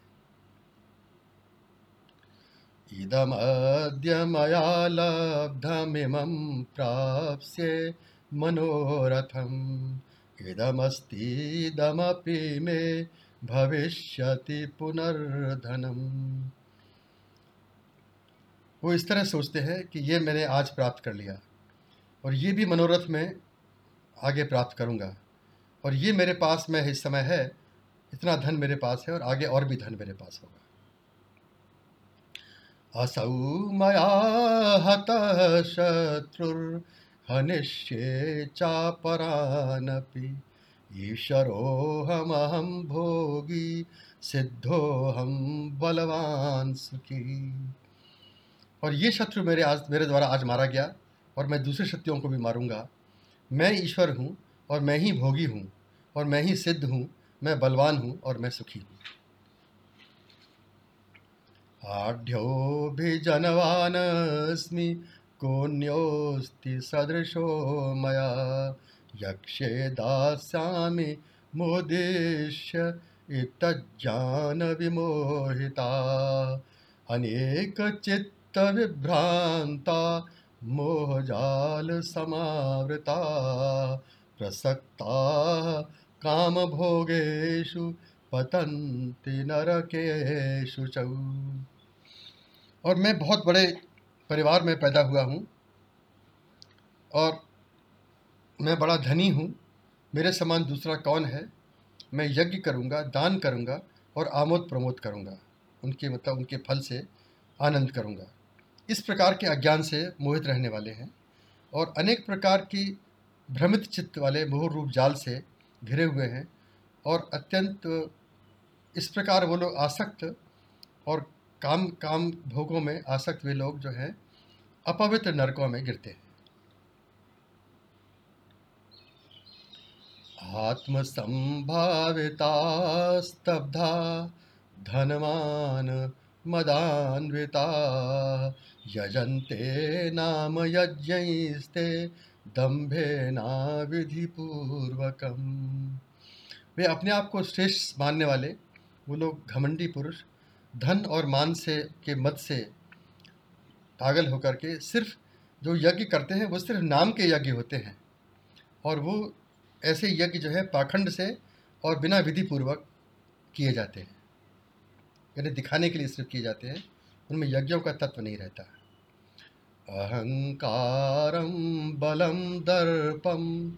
इदमद्य मया लब्धमिमं प्राप्स्ये मनोरथम्। इदमस्तीदमपि मे भविष्यति पुनर्धनम। वो इस तरह सोचते हैं कि ये मैंने आज प्राप्त कर लिया। और ये भी मनोरथ में आगे प्राप्त करूँगा। और ये मेरे पास में इस समय है, इतना धन मेरे पास है और आगे और भी धन मेरे पास होगा। असौ मया हत हतः शत्रुर्हनिष्ये चापरानपि ईश्वरोऽहमहं भोगी सिद्धोऽहं बलवान सुखी। और ये शत्रु मेरे आज, मेरे द्वारा आज मारा गया। और मैं दूसरे शत्रुओं को भी मारूँगा। मैं ईश्वर हूँ और मैं ही भोगी हूँ और मैं ही सिद्ध हूँ, मैं बलवान हूँ और मैं सुखी हूँ। आढ्योभिजनवानस्मि कोऽन्योऽस्ति सदृशो मया। यक्षे दास्यामि मोदिष्य विमोहिता अनेक मोहजाल समावृता, प्रसक्ता काम भोगेशु पतंति नरकेशु चौ। और मैं बहुत बड़े परिवार में पैदा हुआ हूँ और मैं बड़ा धनी हूँ। मेरे समान दूसरा कौन है? मैं यज्ञ करूँगा, दान करूँगा और आमोद प्रमोद करूँगा। उनके मतलब उनके फल से आनंद करूँगा। इस प्रकार के अज्ञान से मोहित रहने वाले हैं और अनेक प्रकार की भ्रमित चित्त वाले मोह रूप जाल से घिरे हुए हैं और अत्यंत इस प्रकार वो लोग आसक्त और काम काम भोगों में आसक्त वे लोग जो हैं, अपवित्र नरकों में गिरते हैं। आत्मसंभाविता स्तब्धा धनवान मदान्विता यजन्ते नाम यज्ञस्ते पूर्वकम वे अपने आप को श्रेष्ठ मानने वाले, वो लोग घमंडी पुरुष, धन और मान से, के मत से पागल होकर के सिर्फ़ जो यज्ञ करते हैं, वो सिर्फ़ नाम के यज्ञ होते हैं। और वो ऐसे यज्ञ जो है, पाखंड से और बिना विधि पूर्वक किए जाते हैं। यानी दिखाने के लिए सिर्फ़ किए जाते हैं। उनमें यज्ञों का तत्व नहीं रहता। अहंकारं बलम दर्पम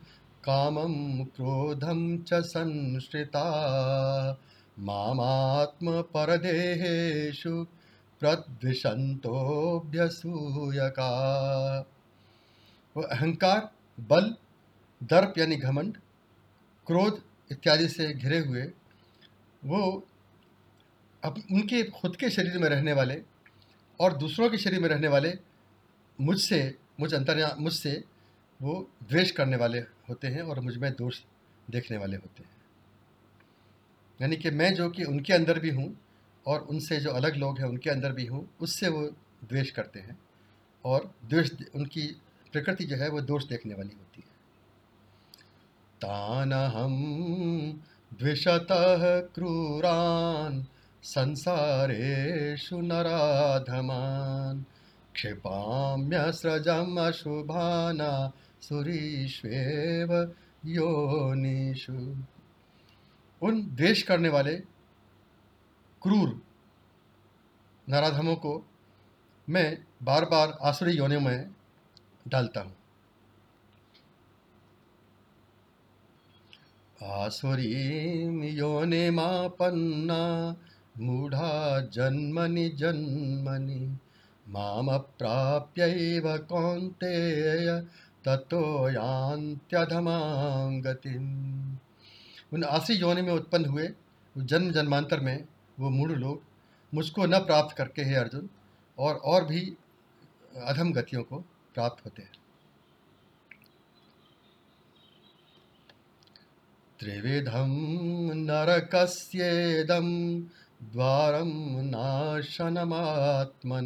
कामं क्रोधम च संश्रिता। मामात्म मामात्मपरदेहेषु प्रद्विषन्तोऽभ्यसूयका। वो अहंकार, बल, दर्प यानी घमंड, क्रोध इत्यादि से घिरे हुए, वो अब उनके, खुद के शरीर में रहने वाले और दूसरों के शरीर में रहने वाले मुझसे, मुझ अंतर्या मुझसे वो द्वेष करने वाले होते हैं और मुझमें दोष देखने वाले होते हैं। यानी कि मैं जो कि उनके अंदर भी हूँ और उनसे जो अलग लोग हैं, उनके अंदर भी हूँ, उससे वो द्वेष करते हैं और द्वेष उनकी प्रकृति जो है वो दोष देखने वाली होती है। तान हम द्विषतः क्रूरान संसारेषु नराधमान। क्षिपाम्यस्रजम् अशुभाना सुरीश्वेव योनिषु। उन द्वेष करने वाले क्रूर नराधमों को मैं बार बार आसुरी योनियों में डालता हूँ। आसुरी योने मापन्ना मूढ़ा जन्मनि जन्मनि, मामप्राप्यैव कौन्तेय ततो यान्त्यधमां गतिम् उन आसी योनि में उत्पन्न हुए जन्म जन्मांतर में वो मूढ़ लोग मुझको न प्राप्त करके हे अर्जुन, और और भी अधम गतियों को प्राप्त होते हैं। त्रिविधम नरकस्येदम द्वारं नाशनमात्मन।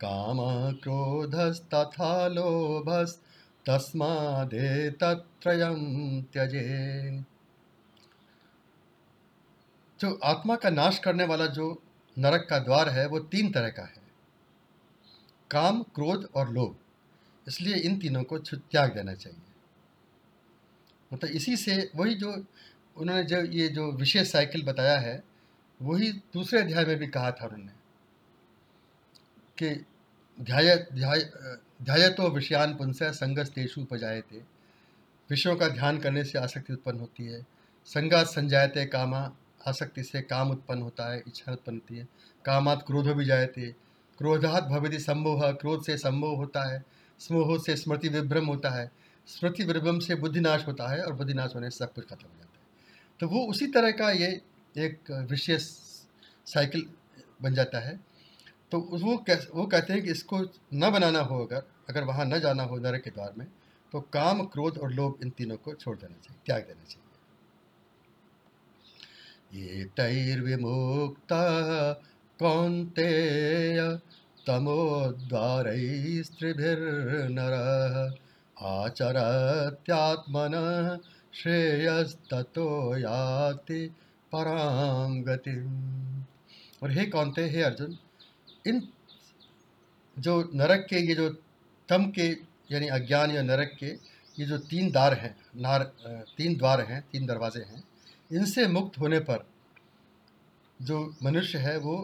कामक्रोधस्तथा लोभस्तस्मादेतत्रयं त्यजे। जो आत्मा का नाश करने वाला जो नरक का द्वार है, वो तीन तरह का है। काम, क्रोध और लोभ। इसलिए इन तीनों को त्याग देना चाहिए। मतलब इसी से वही जो उन्होंने जो ये जो विशेष साइकिल बताया है वही दूसरे अध्याय में भी कहा था उन्होंने कि ध्याय ध्याय ध्याय तो विषयान पुंस संगस्तेषु उपजाए थे विषयों का ध्यान करने से आसक्ति उत्पन्न होती है। संगात संजायते कामा, आसक्ति से काम उत्पन्न होता है, इच्छा उत्पन्न होती है। कामात क्रोध भी जायते। क्रोधात भवति सम्मोह क्रोध से सम्मोह होता है। स्मोह से स्मृति विभ्रम होता है। स्मृति विभ्रम से बुद्धिनाश होता है और बुद्धिनाश होने से सब कुछ खत्म हो जाता है। तो वो उसी तरह का ये एक विशेष साइकिल बन जाता है। तो वो कह, वो कहते हैं कि इसको न बनाना हो अगर अगर वहाँ न जाना हो नरक के द्वार में तो काम, क्रोध और लोभ इन तीनों को छोड़ देना चाहिए, त्याग देना चाहिए। ये तैर्विमुक्त कौन्तेय तमोद्वारैस्त्रिभिर्नर आचरत्यात्मनः श्रेयस्ततो याति पराम गति और हे कौनते हे अर्जुन इन जो नरक के ये जो तम के यानी अज्ञान या नरक के ये जो तीन द्वार हैं नार तीन द्वार हैं तीन दरवाजे हैं इनसे मुक्त होने पर जो मनुष्य है वो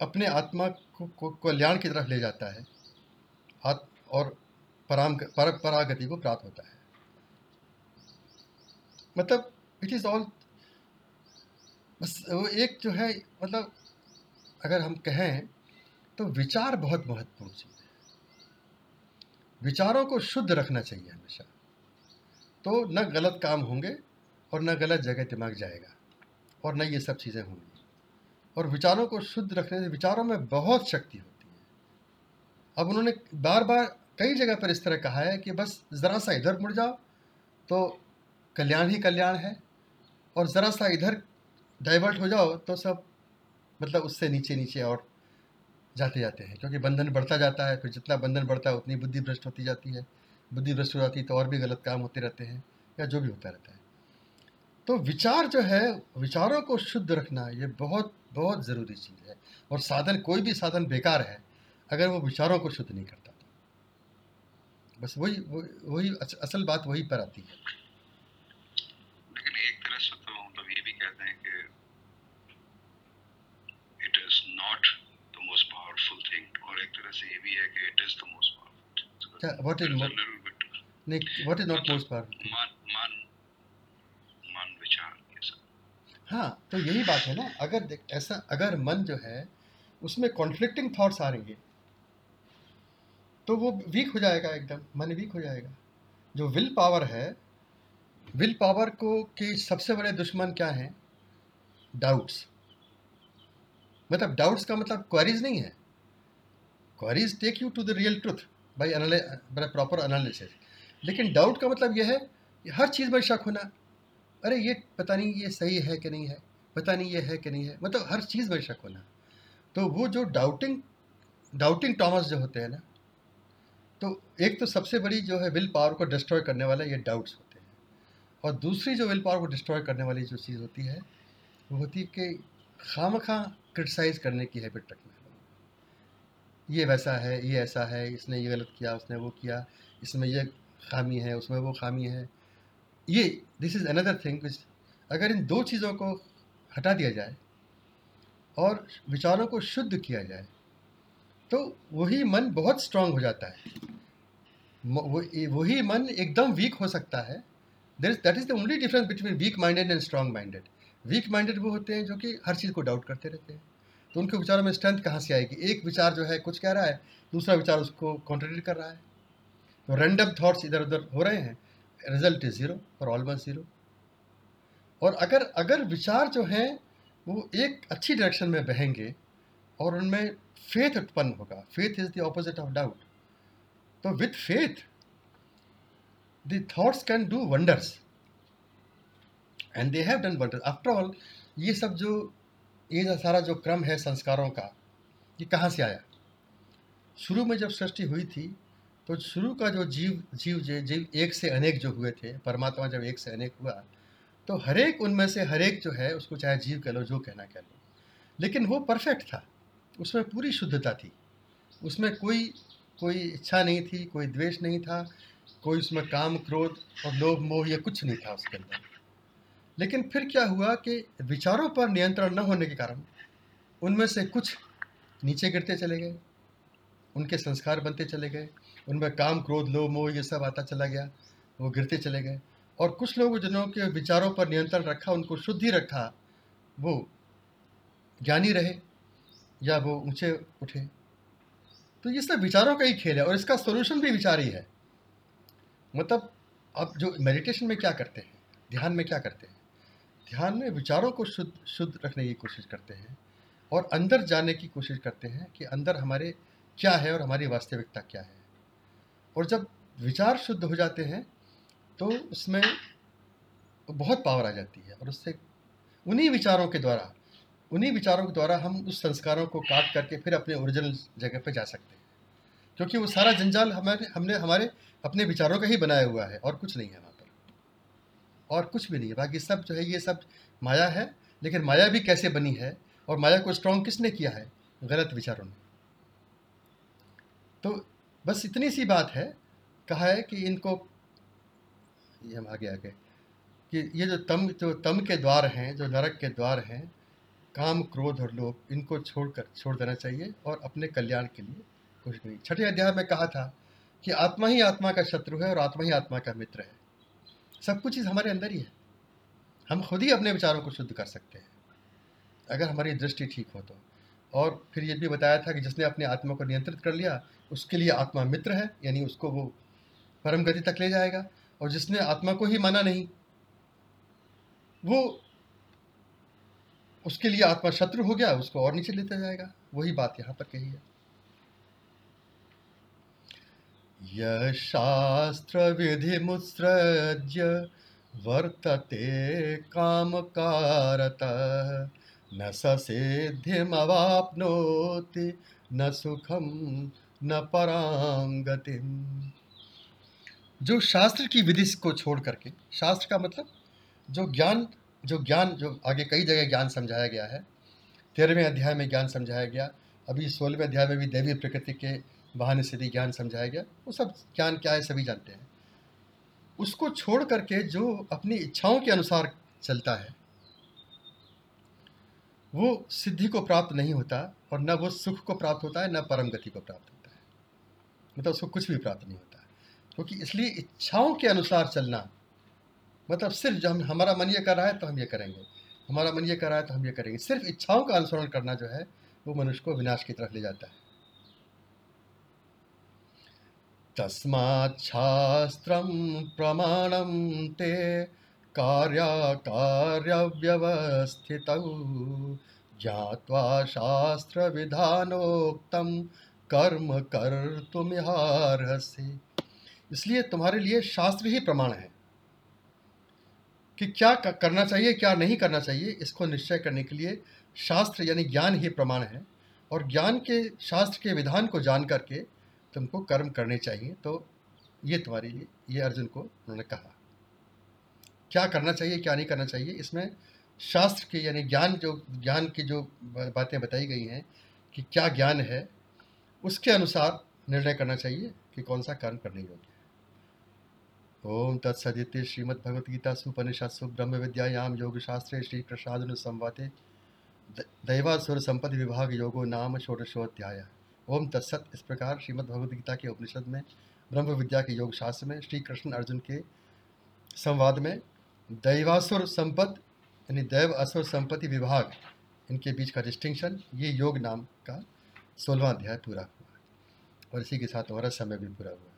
अपने आत्मा को कल्याण की तरफ़ ले जाता है और पराम पर, परागति को प्राप्त होता है। मतलब इट इज़ ऑल बस वो एक जो है मतलब अगर हम कहें तो विचार बहुत महत्वपूर्ण चीज़ है। विचारों को शुद्ध रखना चाहिए हमेशा। तो न गलत काम होंगे और न गलत जगह दिमाग जाएगा, और न ये सब चीज़ें होंगी। और विचारों को शुद्ध रखने से विचारों में बहुत शक्ति होती है। अब उन्होंने बार बार कई जगह पर इस तरह कहा है कि बस ज़रा सा इधर मुड़ जाओ तो कल्याण ही कल्याण है, और ज़रा सा इधर डाइवर्ट हो जाओ तो सब मतलब उससे नीचे नीचे और जाते जाते हैं, क्योंकि बंधन बढ़ता जाता है, फिर जितना बंधन बढ़ता है उतनी बुद्धि भ्रष्ट होती जाती है। बुद्धि भ्रष्ट हो जाती है तो और भी गलत काम होते रहते हैं, या जो भी होता रहता है। तो विचार जो है, विचारों को शुद्ध रखना ये बहुत बहुत ज़रूरी चीज़ है, और साधन, कोई भी साधन बेकार है, अगर वो विचारों को शुद्ध नहीं करता बस वही वही असल बात वही पर आती है लेकिन एक तरह से तो मतलब ये भी कहते हैं कि it is not the most powerful है कि it is the most powerful क्या व्हाट इज़ नहीं what is not most powerful मन मन मन विचार ये सब हाँ तो यही बात है ना अगर देख ऐसा अगर मन जो है उसमें कॉन्फ्लिक्टिंग थॉट्स आ रही है तो वो वीक हो जाएगा एकदम मन वीक हो जाएगा। जो विल पावर है विल पावर को के सबसे बड़े दुश्मन क्या हैं? डाउट्स मतलब डाउट्स का मतलब क्वेरीज नहीं है। Queries take you to the real truth by by proper analysis लेकिन डाउट का मतलब यह है कि हर चीज़ में शक होना। अरे ये पता नहीं ये सही है कि नहीं है, पता नहीं ये है कि नहीं है मतलब हर चीज़ में शक होना। तो वो जो डाउटिंग डाउटिंग टॉमस जो होते हैं ना तो एक तो सबसे बड़ी जो है विल पावर को डिस्ट्रॉय करने वाला ये डाउट्स होते हैं। और दूसरी जो विल पावर को डिस्ट्रॉय करने वाली जो चीज़ होती है, वो होती है कि खाम खां क्रिटिसाइज़ करने की हैबिट रखना। ये वैसा है, ये ऐसा है, इसने ये गलत किया, उसने वो किया, इसमें ये खामी है, उसमें वो खामी है। ये दिस इज़ अनदर थिंग अगर इन दो चीज़ों को हटा दिया जाए और विचारों को शुद्ध किया जाए तो वही मन बहुत स्ट्रांग हो जाता है। वही मन एकदम वीक हो सकता है। There is that is the only difference between weak minded and strong minded weak minded वो होते हैं जो कि हर चीज़ को डाउट करते रहते हैं। तो उनके विचारों में स्ट्रेंथ कहाँ से आएगी? एक विचार जो है, कुछ कह रहा है, दूसरा विचार उसको कॉन्ट्रेडिक्ट कर रहा है। तो रैंडम थाट्स इधर उधर हो रहे हैं। रिज़ल्ट इज़ ज़ीरो और ऑलमोस्ट ज़ीरो और अगर अगर विचार जो हैं, वो एक अच्छी डायरेक्शन में बहेंगे, और उनमें फेथ उत्पन्न होगा। Faith is the opposite of doubt तो with faith the thoughts can do wonders and they have done wonders after all ये सब जो ये सारा जो क्रम है संस्कारों का, ये कहाँ से आया? शुरू में जब सृष्टि हुई थी तो शुरू का जो जीव जीव जो, जीव एक से अनेक जो हुए थे, परमात्मा जब एक से अनेक हुआ तो हरेक उनमें से हरेक जो है, उसको चाहे जीव कह लो, जो कहना कह लो, लेकिन वो परफेक्ट था, उसमें पूरी शुद्धता थी, उसमें कोई कोई इच्छा नहीं थी, कोई द्वेष नहीं था, कोई उसमें काम, क्रोध और लोभ, मोह, या कुछ नहीं था उसके अंदर। लेकिन फिर क्या हुआ कि विचारों पर नियंत्रण न होने के कारण उनमें से कुछ नीचे गिरते चले गए, उनके संस्कार बनते चले गए, उनमें काम, क्रोध, लोभ, मोह, ये सब आता चला गया, वो गिरते चले गए। और कुछ लोग जिन्हों के विचारों पर नियंत्रण रखा, उनको शुद्धि रखा, वो ज्ञानी रहे या वो ऊँचे उठे। तो ये सब विचारों का ही खेल है और इसका सोल्यूशन भी विचार ही। है मतलब अब जो मेडिटेशन में क्या करते हैं, ध्यान में क्या करते हैं? ध्यान में, विचारों को शुद्ध शुद्ध रखने की कोशिश करते हैं और अंदर जाने की कोशिश करते हैं कि अंदर हमारे क्या है और हमारी वास्तविकता क्या है। और जब विचार शुद्ध हो जाते हैं तो उसमें बहुत पावर आ जाती है और उससे उन्हीं विचारों के द्वारा, उन्हीं विचारों के द्वारा हम उस संस्कारों को काट करके फिर अपने ओरिजिनल जगह पर जा सकते हैं। क्योंकि वो सारा जंजाल हमारे, हमने, हमारे अपने विचारों का ही बनाया हुआ है और कुछ नहीं है वहाँ। पर और कुछ भी नहीं है। बाकी सब जो है, ये सब माया है, लेकिन माया भी कैसे बनी है और माया को स्ट्रॉन्ग किसने किया है? गलत विचारों ने। तो बस इतनी सी बात है, कहा है कि इनको, ये हम आगे आगे, कि ये जो तम जो तम के द्वार हैं, जो नरक के द्वार हैं, काम, क्रोध और लोभ, इनको छोड़कर, छोड़ देना चाहिए और अपने कल्याण के लिए कुछ नहीं। छठे अध्याय में कहा था कि आत्मा ही आत्मा का शत्रु है और आत्मा ही आत्मा का मित्र है। सब कुछ चीज़ हमारे अंदर ही है। हम खुद ही अपने विचारों को शुद्ध कर सकते हैं। अगर हमारी दृष्टि ठीक हो तो। और फिर ये भी बताया था कि जिसने अपने आत्मा को नियंत्रित कर लिया, उसके लिए आत्मा मित्र है, यानी उसको वो परम गति तक ले जाएगा। और जिसने आत्मा को ही माना नहीं, वो उसके लिए आत्मा शत्रु हो गया, उसको और नीचे लेता जाएगा। वही बात यहाँ पर कही है। मुत्सृज्य वर्तते कामकारतः। न ससिद्धिमवाप्नोति न सुखम न परांगतिम जो शास्त्र की विधि को छोड़ करके, शास्त्र का मतलब जो ज्ञान जो ज्ञान, जो आगे कई जगह ज्ञान समझाया गया है। तेरहवें अध्याय में ज्ञान समझाया गया। अभी सोलहवें अध्याय में भी देवी प्रकृति के बहाने से भी ज्ञान समझाया गया। वो सब ज्ञान क्या है, सभी जानते हैं। उसको छोड़ करके जो अपनी इच्छाओं के अनुसार चलता है, वो सिद्धि को प्राप्त नहीं होता और न वो सुख को प्राप्त होता है, न परम गति को प्राप्त होता है। मतलब उसको कुछ भी प्राप्त नहीं होता। क्योंकि इसलिए इच्छाओं के अनुसार चलना मतलब सिर्फ़ जब हमारा मन ये कर रहा है तो हम ये करेंगे। हमारा मन ये कर रहा है तो हम ये करेंगे। सिर्फ़ इच्छाओं का अनुसरण करना जो है, वो मनुष्य को विनाश की तरफ़ ले जाता है। तस्माच्छास्त्रं प्रमाणं ते कार्याकार्यव्यवस्थितौ। ज्ञात्वा शास्त्रविधानोक्तं कर्म कर्तुमिहार्हसि। इसलिए तुम्हारे लिए शास्त्र ही प्रमाण है कि क्या करना चाहिए, क्या नहीं करना चाहिए, इसको निश्चय करने के लिए शास्त्र यानी ज्ञान ही प्रमाण है। और ज्ञान के, शास्त्र के विधान को जान करके तुमको कर्म करने चाहिए तो ये तुम्हारे लिए, ये अर्जुन को उन्होंने कहा। क्या करना चाहिए, क्या नहीं करना चाहिए? इसमें शास्त्र के, यानी ज्ञान जो, ज्ञान की जो बातें बताई गई हैं कि क्या ज्ञान है, उसके अनुसार निर्णय करना चाहिए कि कौन सा कर्म करने योग्य है। ओम तत्सदित्य श्रीमद श्रीमद्भगवद्गीता सुपनिषत्सु ब्रह्म विद्यायाम योग शास्त्रे श्री कृष्णार्जुन संवादे दैवासुर संपत्ति विभाग योगो नाम षोडशोध्याय ओम तत्सत। इस प्रकार श्रीमद् के उपनिषद में ब्रह्म विद्या के योग शास्त्र में श्री कृष्ण अर्जुन के संवाद में दैवासुर संपत्ति यानी दैव असुर संपत्ति विभाग, इनके बीच का डिस्टिंक्शन ये योग नाम का सोलवा अध्याय पूरा हुआ। और इसी के साथ हमारा समय भी पूरा हुआ।